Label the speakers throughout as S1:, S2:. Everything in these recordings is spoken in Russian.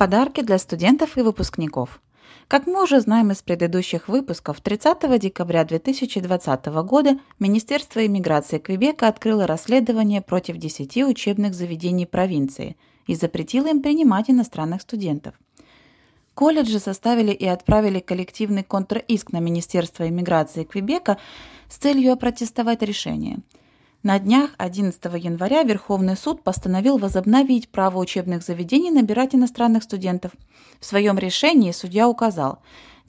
S1: Подарки для студентов и выпускников. Как мы уже знаем из предыдущих выпусков, 30 декабря 2020 года Министерство иммиграции Квебека открыло расследование против 10 учебных заведений провинции и запретило им принимать иностранных студентов. Колледжи составили и отправили коллективный контраиск на Министерство иммиграции Квебека с целью опротестовать решение – на днях 11 января Верховный суд постановил возобновить право учебных заведений набирать иностранных студентов. В своем решении судья указал,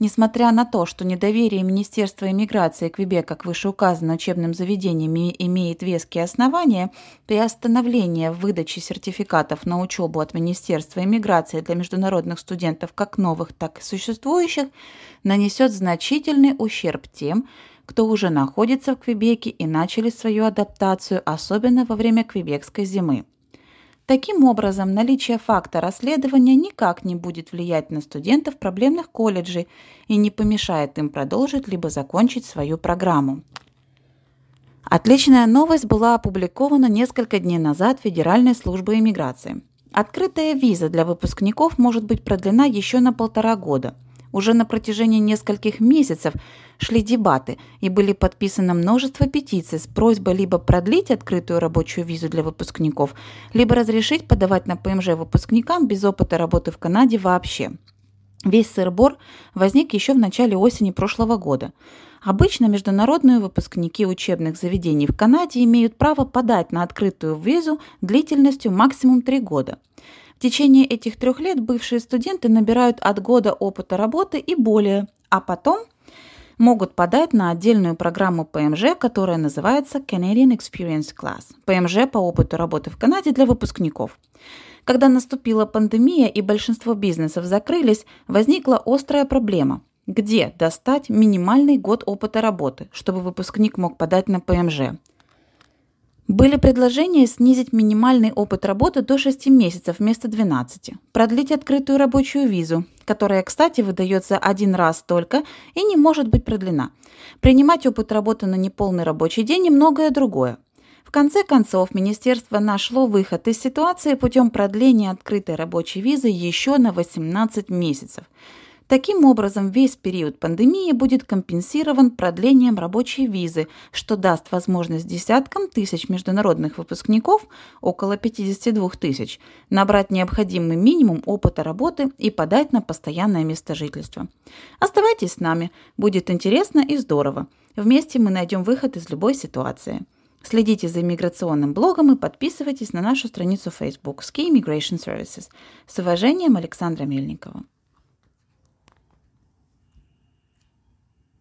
S1: несмотря на то, что недоверие Министерства иммиграции Квебека к вышеуказанным учебным заведениям имеет веские основания, приостановление выдачи сертификатов на учебу от Министерства иммиграции для международных студентов как новых, так и существующих нанесет значительный ущерб тем, кто уже находится в Квебеке и начали свою адаптацию, особенно во время квебекской зимы. Таким образом, наличие факта расследования никак не будет влиять на студентов проблемных колледжей и не помешает им продолжить либо закончить свою программу. Отличная новость была опубликована несколько дней назад Федеральной службой иммиграции. Открытая виза для выпускников может быть продлена еще на полтора года – уже на протяжении нескольких месяцев шли дебаты и были подписано множество петиций с просьбой либо продлить открытую рабочую визу для выпускников, либо разрешить подавать на ПМЖ выпускникам без опыта работы в Канаде вообще. Весь сыр-бор возник еще в начале осени прошлого года. Обычно международные выпускники учебных заведений в Канаде имеют право подать на открытую визу длительностью максимум 3 года – в течение этих трех лет бывшие студенты набирают от года опыта работы и более, а потом могут подать на отдельную программу ПМЖ, которая называется Canadian Experience Class. ПМЖ по опыту работы в Канаде для выпускников. Когда наступила пандемия и большинство бизнесов закрылись, возникла острая проблема. Где достать минимальный год опыта работы, чтобы выпускник мог подать на ПМЖ? Были предложения снизить минимальный опыт работы до 6 месяцев вместо 12, продлить открытую рабочую визу, которая, кстати, выдается один раз только и не может быть продлена, принимать опыт работы на неполный рабочий день и многое другое. В конце концов, министерство нашло выход из ситуации путем продления открытой рабочей визы еще на 18 месяцев – Таким образом, весь период пандемии будет компенсирован продлением рабочей визы, что даст возможность десяткам тысяч международных выпускников, около 52 тысяч, набрать необходимый минимум опыта работы и подать на постоянное место жительства. Оставайтесь с нами, будет интересно и здорово. Вместе мы найдем выход из любой ситуации. Следите за иммиграционным блогом и подписывайтесь на нашу страницу Facebook Ski Immigration Services. С уважением, Александра Мельникова.